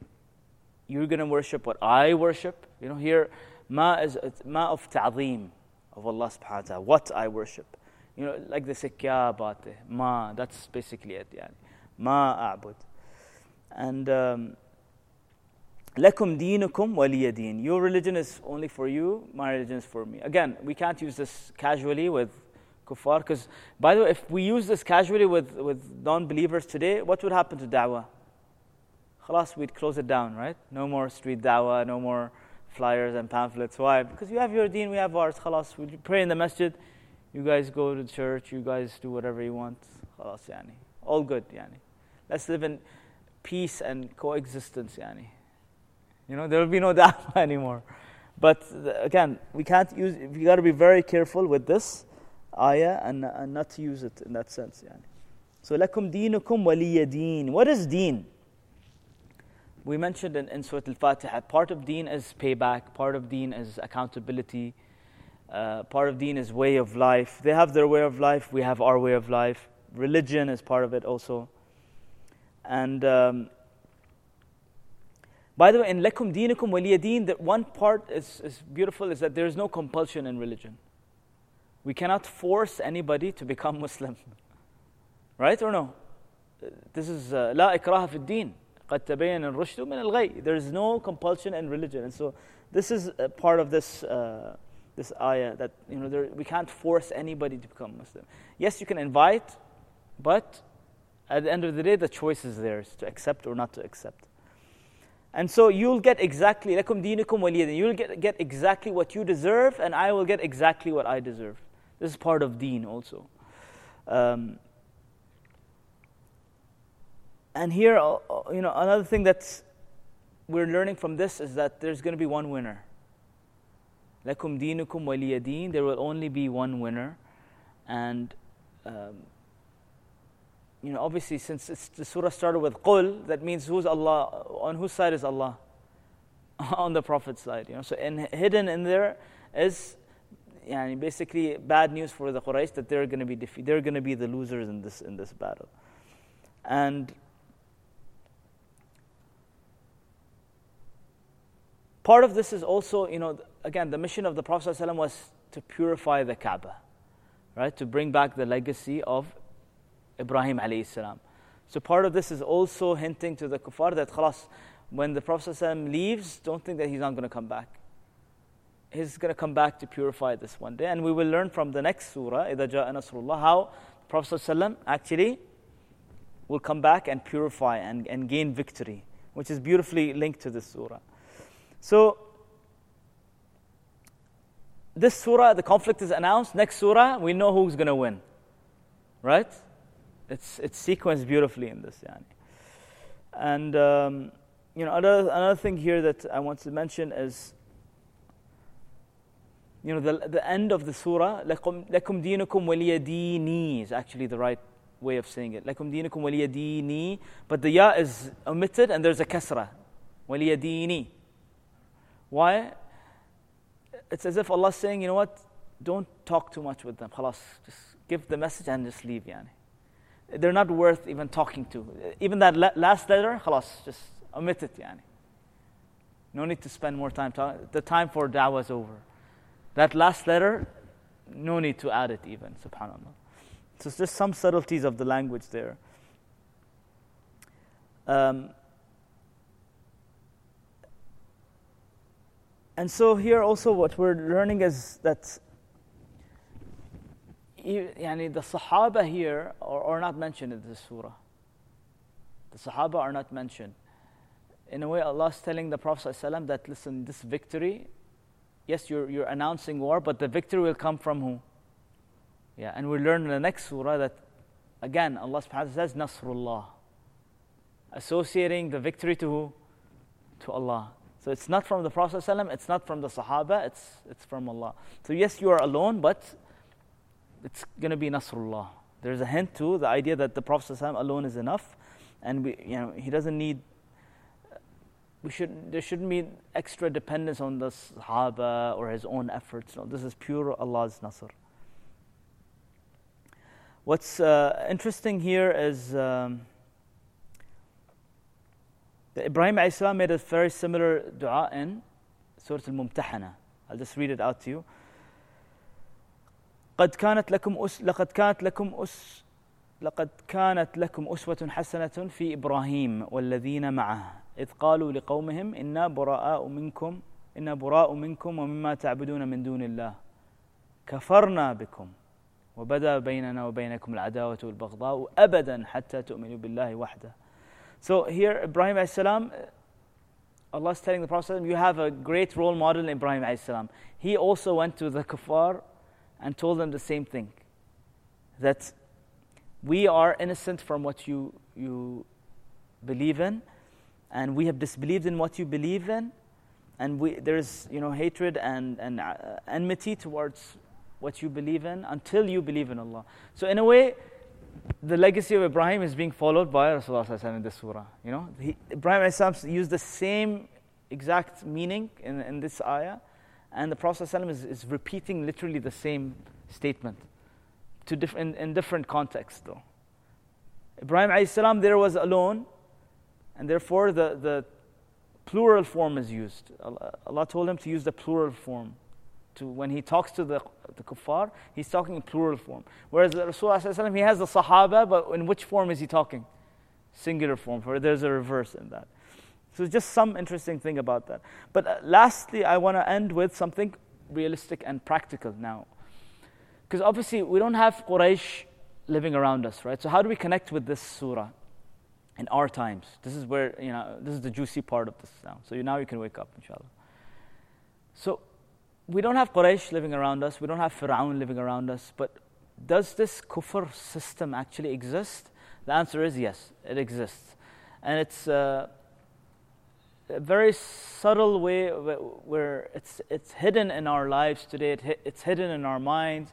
you're going to worship what I worship? You know, here, ma is of ta'zeem of Allah subhanahu wa ta'ala, what I worship. You know, like the say, kya baate, ma, that's basically it. Yani. Ma a'bud. And um, lakum deenukum waliya deen. Your religion is only for you, my religion is for me. Again, we can't use this casually with kuffar. Because, by the way, if we use this casually with, with non believers today, what would happen to da'wah? Khalas, we'd close it down, right? No more street da'wah, no more flyers and pamphlets. Why? Because you have your deen, we have ours. Khalas, we pray in the masjid. You guys go to church, you guys do whatever you want. Khalas, yani. All good, yani. Let's live in peace and coexistence, yani. You know, there will be no da'wah anymore. But again, we can't use, we got to be very careful with this ayah and, and not to use it in that sense. Yani. So, lakum deenukum waliya deen. What is deen? we mentioned in, in Surah Al Fatiha part of deen is payback, part of deen is accountability, uh, part of deen is way of life. They have their way of life, we have our way of life. Religion is part of it also. And um, by the way, in Lekum Deenukum Waliyadeen, that one part is, is beautiful is that there is no compulsion in religion. We cannot force anybody to become Muslim. right or no? This is uh, La Ikraha Fi Deen. قد تبين الرشد من الغي. There is no compulsion in religion. And so this is part of this uh, this ayah that you know there, we can't force anybody to become Muslim. Yes, you can invite, but at the end of the day, the choice is theirs to accept or not to accept. And so you'll get exactly, lakum dinukum waliyadin. You'll get, get exactly what you deserve, and I will get exactly what I deserve. This is part of deen also. Um, and here, uh, uh, you know, another thing that we're learning from this is that there's going to be one winner. Lakum dinukum waliyadeen. There will only be one winner, and um, you know, obviously, since the surah started with "Qul," that means who's Allah? On whose side is Allah? on the Prophet's side. You know, so hidden in there is yani basically bad news for the Quraysh that they're going to be defeated. They're going to be the losers in this in this battle. And part of this is also, you know, again, the mission of the Prophet ﷺ was to purify the Kaaba, right? To bring back the legacy of Ibrahim alayhi salam. So part of this is also hinting to the kuffar that khalas, when the Prophet ﷺ leaves, don't think that he's not going to come back he's going to come back to purify this one day. And we will learn from the next surah, إِذَا جَاءَ نَصْرُ اللَّهِ, how Prophet ﷺ actually will come back and purify and, and gain victory, which is beautifully linked to this surah. So, this surah, the conflict is announced. Next surah, we know who's going to win. Right? It's, it's sequenced beautifully in this. Yani. And, um, you know, another, another thing here that I want to mention is you know, the, the end of the surah, لَكُمْ دِينُكُمْ وَلِيَ دِينِي is actually the right way of saying it. لَكُمْ دِينُكُمْ وَلِيَ دِينِي But the ya is omitted and there's a kasra. وَلِيَ دِينِي why? It's as if Allah is saying, you know what? Don't talk too much with them. Khalas, just give the message and just leave. Yani. They're not worth even talking to. Even that last letter, khalas, just omit it. Yani. No need to spend more time talking. The time for da'wah is over. That last letter, no need to add it even, subhanAllah. So it's just some subtleties of the language there. Um, And so here also what we're learning is that yani the Sahaba here are, are not mentioned in this surah. The Sahaba are not mentioned. In a way, Allah is telling the Prophet ﷺ that listen, this victory, yes, you're, you're announcing war, but the victory will come from who? Yeah, and we learn in the next surah that again Allah subhanahu says Nasrullah. Associating the victory to who? To Allah. So it's not from the Prophet ﷺ, it's not from the Sahaba, it's, it's from Allah. So yes, you are alone, but it's going to be Nasrullah. There's a hint to the idea that the Prophet ﷺ alone is enough, and we, you know, he doesn't need we should there shouldn't be extra dependence on the Sahaba or his own efforts. No, this is pure Allah's Nasr. What's uh, interesting here is um, Ibrahim Islam made a very similar dua in Surah Al-Mumtahana. I'll just read it out to you. قد كانت لكم أس لقد كانت لكم أس لقد كانت لكم أسوة حسنة في إبراهيم والذين معه إذ قالوا لقومهم إنا براء منكم إنا براء منكم ومما تعبدون من دون الله كفرنا بكم وبدا بيننا وبينكم العداوة والبغضاء أبدا حتى تؤمنوا بالله وحده So here Ibrahim a.s. Allah is telling the Prophet you have a great role model in Ibrahim a.s. He also went to the kuffar and told them the same thing. That we are innocent from what you, you believe in and we have disbelieved in what you believe in, and we, there's you know hatred and, and uh, enmity towards what you believe in until you believe in Allah. So in a way, the legacy of Ibrahim is being followed by Rasulullah in this surah. You know, he, Ibrahim used the same exact meaning in, in this ayah, and the Prophet is, is repeating literally the same statement to diff- in, in different contexts though. Ibrahim there was alone and therefore the, the plural form is used. Allah told him to use the plural form. To when he talks to the, the kuffar, he's talking in plural form. Whereas the Rasulullah he has the Sahaba, but in which form is he talking? Singular form, for there's a reverse in that. So just some interesting thing about that. But uh, lastly, I want to end with something realistic and practical now. Because obviously we don't have Quraysh living around us, right? So how do we connect with this surah? in our times. This is where, you know, this is the juicy part of this now. So you, now you can wake up, inshallah. So we don't have Quraysh living around us, we don't have Fir'aun living around us, but does this kufr system actually exist? The answer is yes, it exists. And it's uh, a very subtle way where it's, it's hidden in our lives today, it, it's hidden in our minds.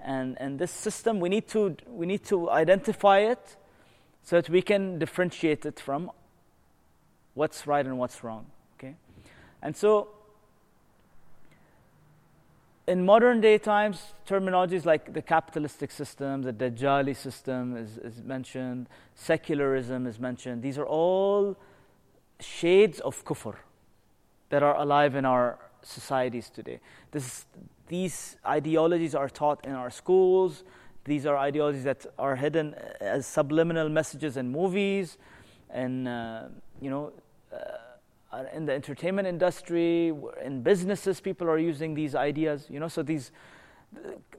And, and this system, we need, to, we need to identify it so that we can differentiate it from what's right and what's wrong. Okay? And so, in modern day times, terminologies like the capitalistic system, the Dajjali system is, is mentioned, secularism is mentioned. These are all shades of kufr that are alive in our societies today. This, these ideologies are taught in our schools, these are ideologies that are hidden as subliminal messages in movies, and uh, you know, Uh, in the entertainment industry, in businesses, people are using these ideas. You know, so these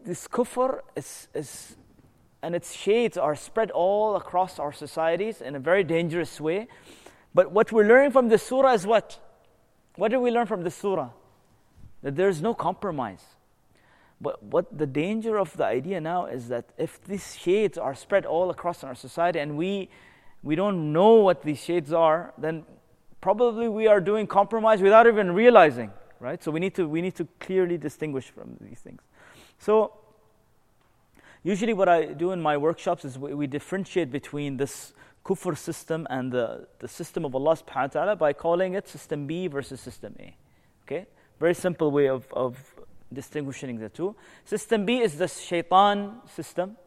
this kufr is, is and its shades are spread all across our societies in a very dangerous way. But what we're learning from the surah is what? What did we learn from the surah? That there is no compromise. But what the danger of the idea now is that if these shades are spread all across our society and we we don't know what these shades are, then probably we are doing compromise without even realizing, right? So we need to we need to clearly distinguish from these things. So usually what I do in my workshops is we, we differentiate between this kufr system and the, the system of Allah subhanahu wa ta'ala by calling it system B versus system A. Okay? Very simple way of, of distinguishing the two. System B is the shaitan system.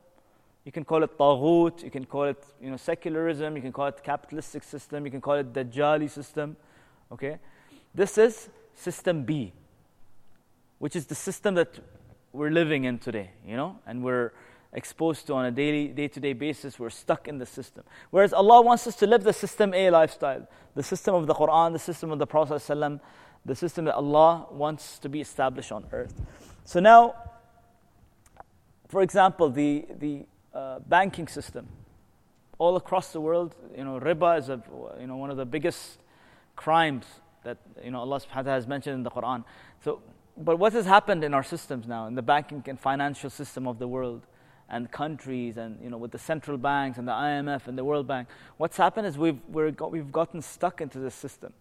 You can call it taghut, you can call it you know, secularism, you can call it capitalistic system, you can call it Dajjali system. Okay? This is system B, which is the system that we're living in today, you know, and we're exposed to on a daily day-to-day basis we're stuck in the system whereas allah wants us to live the system a lifestyle the system of the quran the system of the prophet the system that Allah wants to be established on earth. So now, for example, the, the uh, banking system. All across the world, you know, riba is a, you know, one of the biggest crimes that you know Allah subhanahu wa ta'ala has mentioned in the Quran. So, but what has happened in our systems now, in the banking and financial system of the world? and countries and you know with the central banks and the IMF and the World Bank what's happened is we've we we've gotten stuck into this system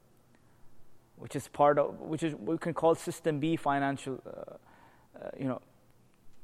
which is part of which is we can call system B financial uh, uh, you know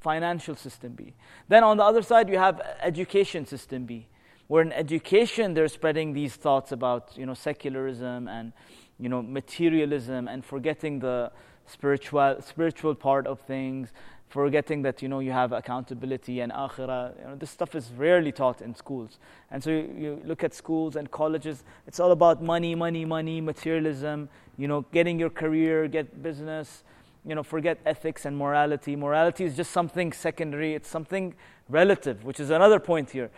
financial system B then on the other side you have education system B where in education they're spreading these thoughts about you know secularism and you know materialism and forgetting the spiritual spiritual part of things forgetting that you know you have accountability and akhirah. You know, this stuff is rarely taught in schools. And so you, you, look at schools and colleges, it's all about money, money, money, materialism, you know, getting your career, get business, you know, forget ethics and morality. Morality is just something secondary, it's something relative, which is another point here.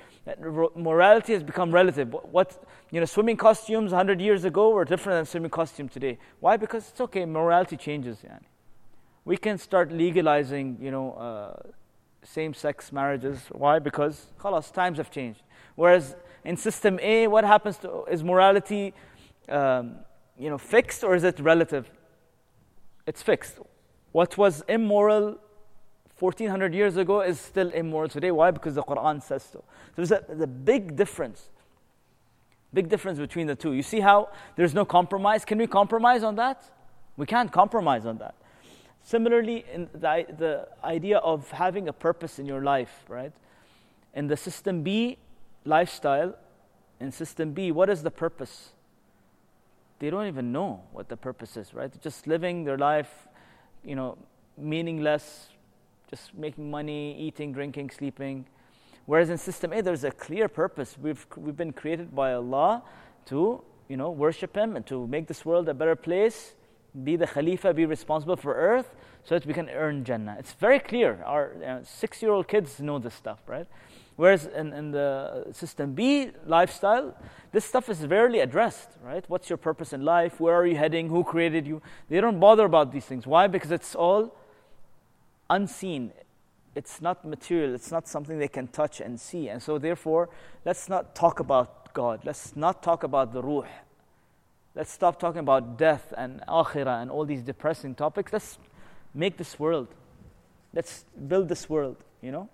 Morality has become relative. What, you know, swimming costumes 100 years ago were different than swimming costume today. Why? Because it's okay, morality changes. Yani we can start legalizing, you know, uh, same-sex marriages. Why? Because, khalas, times have changed. Whereas in system A, what happens to is morality, um, you know, fixed or is it relative? It's fixed. What was immoral 1400 years ago is still immoral today. Why? Because the Quran says so. So there's a, there's a big difference. Big difference between the two. You see how there's no compromise? Can we compromise on that? We can't compromise on that. Similarly, in the, the idea of having a purpose in your life, right? In the system B lifestyle, in system B, what is the purpose? They don't even know what the purpose is, right? just living their life, you know, meaningless, just making money, eating, drinking, sleeping. Whereas in system A, there's a clear purpose. We've, we've been created by Allah to, you know, worship Him and to make this world a better place be the Khalifa, be responsible for earth so that we can earn Jannah. It's very clear. Our uh, six year old kids know this stuff, right? Whereas in, in the system B lifestyle, this stuff is rarely addressed, right? What's your purpose in life? Where are you heading? Who created you? They don't bother about these things. Why? Because it's all unseen. It's not material. It's not something they can touch and see. And so, therefore, let's not talk about God. Let's not talk about the ruh. Let's stop talking about death and akhirah and all these depressing topics. Let's make this world. Let's build this world, you know?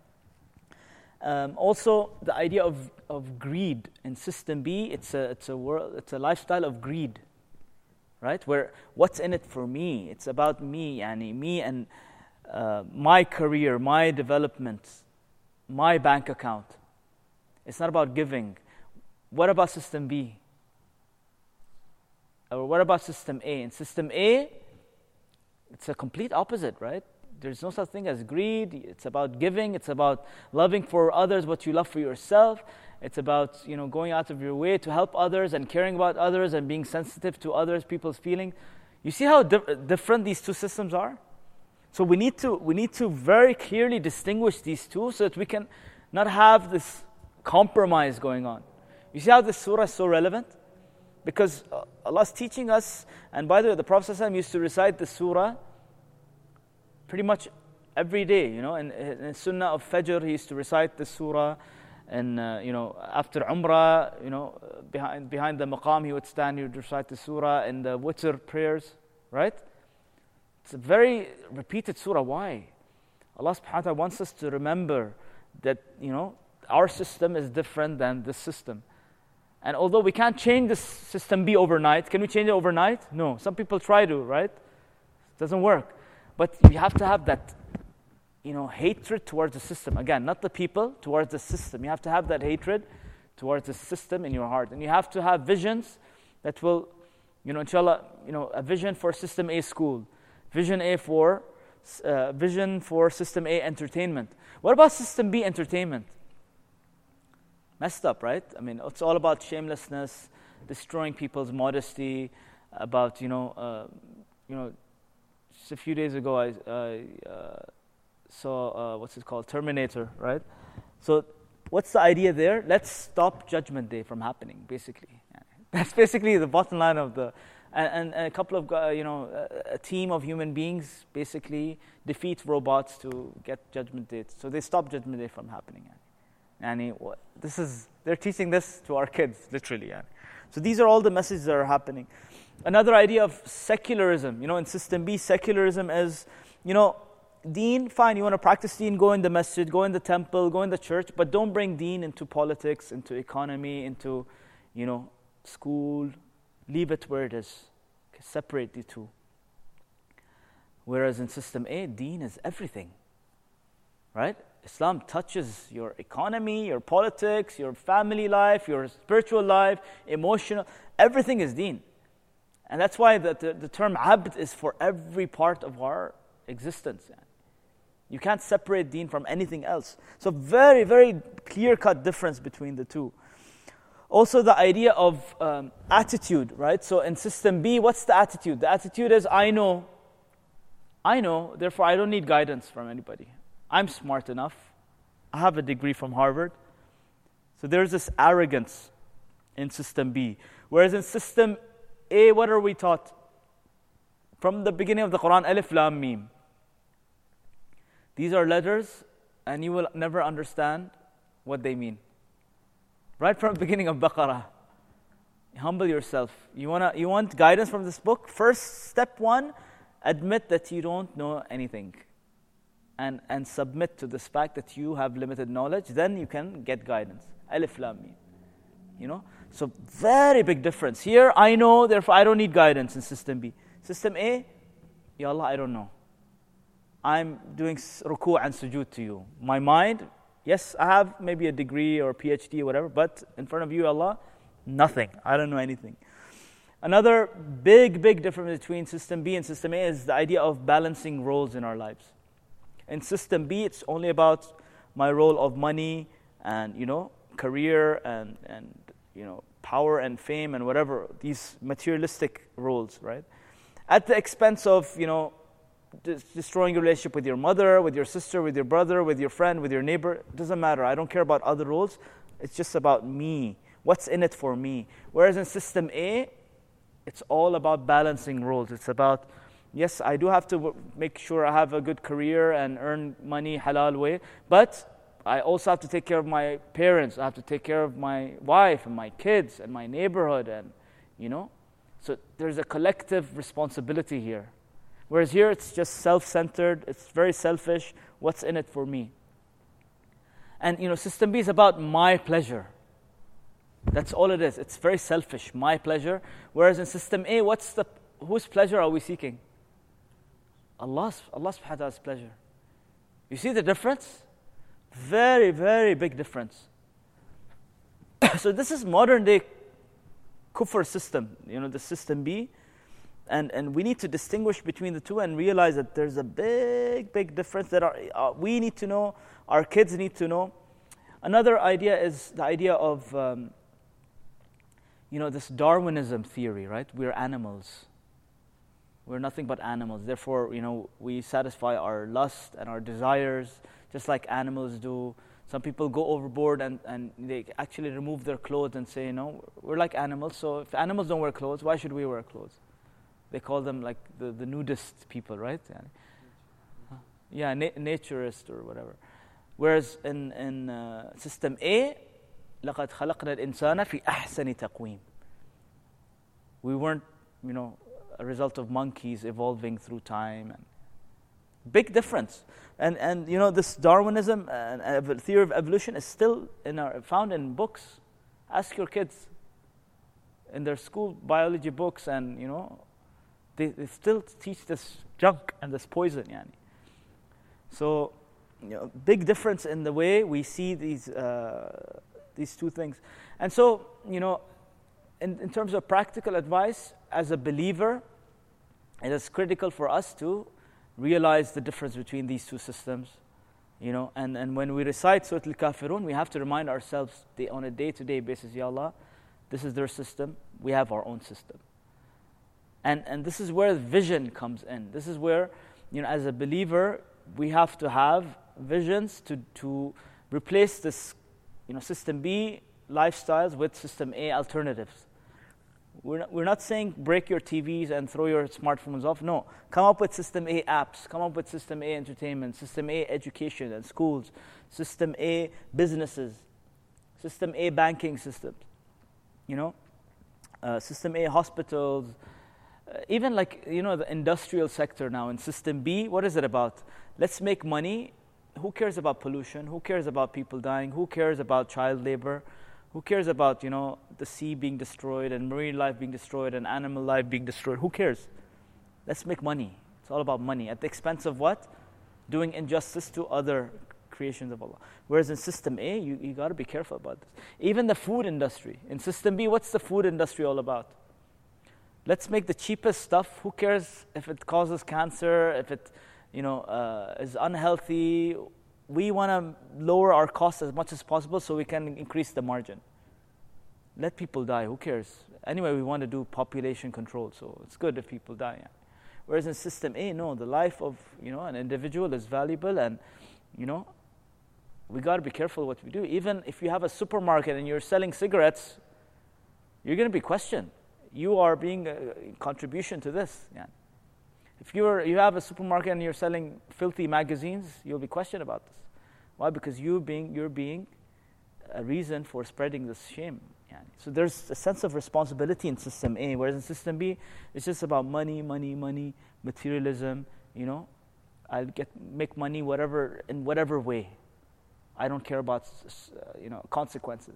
Um, also, the idea of, of greed in System B, it's a, it's, a world, it's a lifestyle of greed, right? Where what's in it for me? It's about me, yani me and uh, my career, my development, my bank account. It's not about giving. What about System B? Or what about system A? In system A, it's a complete opposite, right? There's no such thing as greed. It's about giving. It's about loving for others what you love for yourself. It's about you know going out of your way to help others and caring about others and being sensitive to others, people's feelings. You see how di- different these two systems are. So we need to we need to very clearly distinguish these two so that we can not have this compromise going on. You see how this surah is so relevant? Because uh, Allah is teaching us, and by the way, the Prophet used to recite the surah pretty much every day. You know, in, in Sunnah of Fajr, he used to recite the surah. And, uh, you know, after Umrah, you know, behind, behind the maqam, he would stand, he would recite the surah in the witr prayers, right? It's a very repeated surah. Why? Allah subhanahu wa ta'ala wants us to remember that, you know, our system is different than this system. And although we can't change the system B overnight, can we change it overnight? No. Some people try to, right? It doesn't work. But you have to have that, you know, hatred towards the system. Again, not the people, towards the system. You have to have that hatred towards the system in your heart. And you have to have visions that will, you know, inshallah, you know, a vision for system A school, vision A for, uh, vision for system A entertainment. What about system B entertainment? messed up, right? I mean, it's all about shamelessness, destroying people's modesty, about, you know, uh, you know, just a few days ago I, uh, saw, uh, what's it called, Terminator, right? So what's the idea there? Let's stop Judgment Day from happening, basically. That's basically the bottom line of the, and, and, a couple of, you know, a, team of human beings basically defeat robots to get Judgment Day. So they stop Judgment Day from happening. Yani, this is, they're teaching this to our kids, literally. So these are all the messages that are happening. Another idea of secularism. You know, in system B, secularism is, you know, deen, fine, you want to practice deen, go in the masjid, go in the temple, go in the church, but don't bring deen into politics, into economy, into, you know, school. Leave it where it is. Separate the two. Whereas in system A, deen is everything. Right? Islam touches your economy, your politics, your family life, your spiritual life, emotional, everything is deen. And that's why the, the, the term abd is for every part of our existence. You can't separate deen from anything else. So, very, very clear cut difference between the two. Also, the idea of um, attitude, right? So, in system B, what's the attitude? The attitude is I know, I know, therefore I don't need guidance from anybody. I'm smart enough. I have a degree from Harvard. So, there's this arrogance in system B. Whereas in system A, what are we taught? From the beginning of the Quran, Alif Lam Mim. These are letters, and you will never understand what they mean. Right from the beginning of Baqarah. Humble yourself. You, wanna, you want guidance from this book? First, step one, admit that you don't know anything. And, and submit to this fact that you have limited knowledge, then you can get guidance. Alif Lam Mim. You know? So, very big difference. Here, I know, therefore, I don't need guidance in system B. System A, Ya Allah, I don't know. I'm doing ruku' and sujood to you. My mind, yes, I have maybe a degree or PhD or whatever, but in front of you, Allah, nothing. I don't know anything. Another big, big difference between system B and system A is the idea of balancing roles in our lives. In system B, it's only about my role of money and, you know, career and, and you know, power and fame and whatever, these materialistic roles, right? At the expense of, you know, destroying your relationship with your mother, with your sister, with your brother, with your friend, with your neighbor. It doesn't matter. I don't care about other rules. It's just about me. What's in it for me? Whereas in system A, it's all about balancing roles. It's about, yes, I do have to make sure I have a good career and earn money halal way, but I also have to take care of my parents. I have to take care of my wife and my kids and my neighborhood and, you know. So there's a collective responsibility here. Whereas here it's just self centered, it's very selfish. What's in it for me? And you know, system B is about my pleasure. That's all it is. It's very selfish, my pleasure. Whereas in system A, what's the whose pleasure are we seeking? Allah's Allah pleasure. You see the difference? Very, very big difference. so this is modern day kufr system, you know, the system B and, and we need to distinguish between the two and realize that there's a big, big difference that our, uh, we need to know, our kids need to know. Another idea is the idea of, um, you know, this Darwinism theory, right? We're animals. We're nothing but animals. Therefore, you know, we satisfy our lust and our desires just like animals do. Some people go overboard and, and they actually remove their clothes and say, you know, we're like animals, so if animals don't wear clothes, why should we wear clothes? they call them like the, the nudist people, right? Yeah, na- naturist or whatever. Whereas in, in uh, system A, لقد خلقنا الإنسان في أحسن تقويم. We weren't, you know, a result of monkeys evolving through time. And big difference. And, and you know, this Darwinism and uh, theory of evolution is still in our, found in books. Ask your kids in their school biology books and, you know, they, they still teach this junk and this poison. Yani. So, you know, big difference in the way we see these, uh, these two things. And so, you know, in, in terms of practical advice, as a believer, it is critical for us to realize the difference between these two systems. You know, and, and when we recite Surah Al-Kafirun, we have to remind ourselves on a day-to-day basis, Ya Allah, this is their system, we have our own system. And, and this is where vision comes in. This is where, you know, as a believer, we have to have visions to, to replace this, you know, system B lifestyles with system A alternatives. We're not, we're not saying break your TVs and throw your smartphones off. No. Come up with system A apps, come up with system A entertainment, system A education and schools, system A businesses, system A banking systems, you know, uh, system A hospitals, uh, even like you know the industrial sector now in system b what is it about? Let's make money. Who cares about pollution? Who cares about people dying? Who cares about child labor who cares about you know the sea being destroyed and marine life being destroyed and animal life being destroyed? Who cares? Let's make money. It's all about money. At the expense of what? Doing injustice to other creations of allah. Whereas in system a you, you got to be careful about this. Even the food industry. In system b what's the food industry all about? Let's make the cheapest stuff. Who cares if it causes cancer, if it you know, uh, is unhealthy? We want to lower our costs as much as possible so we can increase the margin. Let people die. Who cares? Anyway, we want to do population control, so it's good if people die. Yeah. Whereas in system A, no, the life of you know an individual is valuable, and you know we got to be careful what we do. Even if you have a supermarket and you're selling cigarettes, you're going to be questioned you are being a contribution to this. Yeah. If you're, you have a supermarket and you're selling filthy magazines, you'll be questioned about this. Why? Because you being, you're being a reason for spreading this shame. So there's a sense of responsibility in system A, whereas in system B, it's just about money, money, money, materialism. You know, I'll get make money whatever in whatever way. I don't care about you know consequences.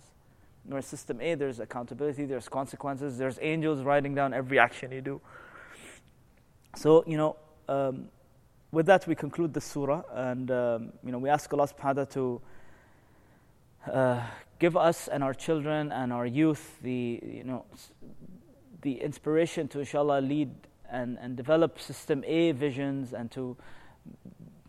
Nor system A, there's accountability, there's consequences, there's angels writing down every action you do. So, you know, um, with that we conclude the surah, and um, you know, we ask Allah subhanahu to uh, give us and our children and our youth the, you know, the inspiration to inshallah lead and, and develop system A visions and to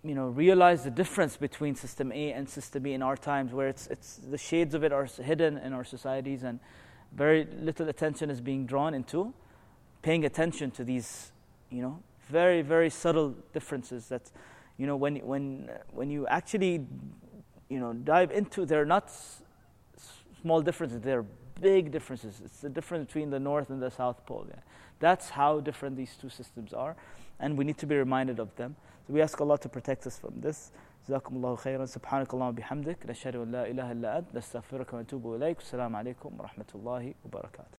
you know, realize the difference between system A and system B in our times, where it's, it's the shades of it are hidden in our societies, and very little attention is being drawn into paying attention to these, you know, very very subtle differences. That, you know, when when when you actually, you know, dive into, they're not small differences; they're big differences. It's the difference between the North and the South Pole. Yeah. That's how different these two systems are, and we need to be reminded of them. So we ask Allah to protect us from this. جزاكم الله خيرا سبحانك اللهم وبحمدك نشهد ان لا اله الا انت نستغفرك ونتوب اليك السلام عليكم ورحمه الله وبركاته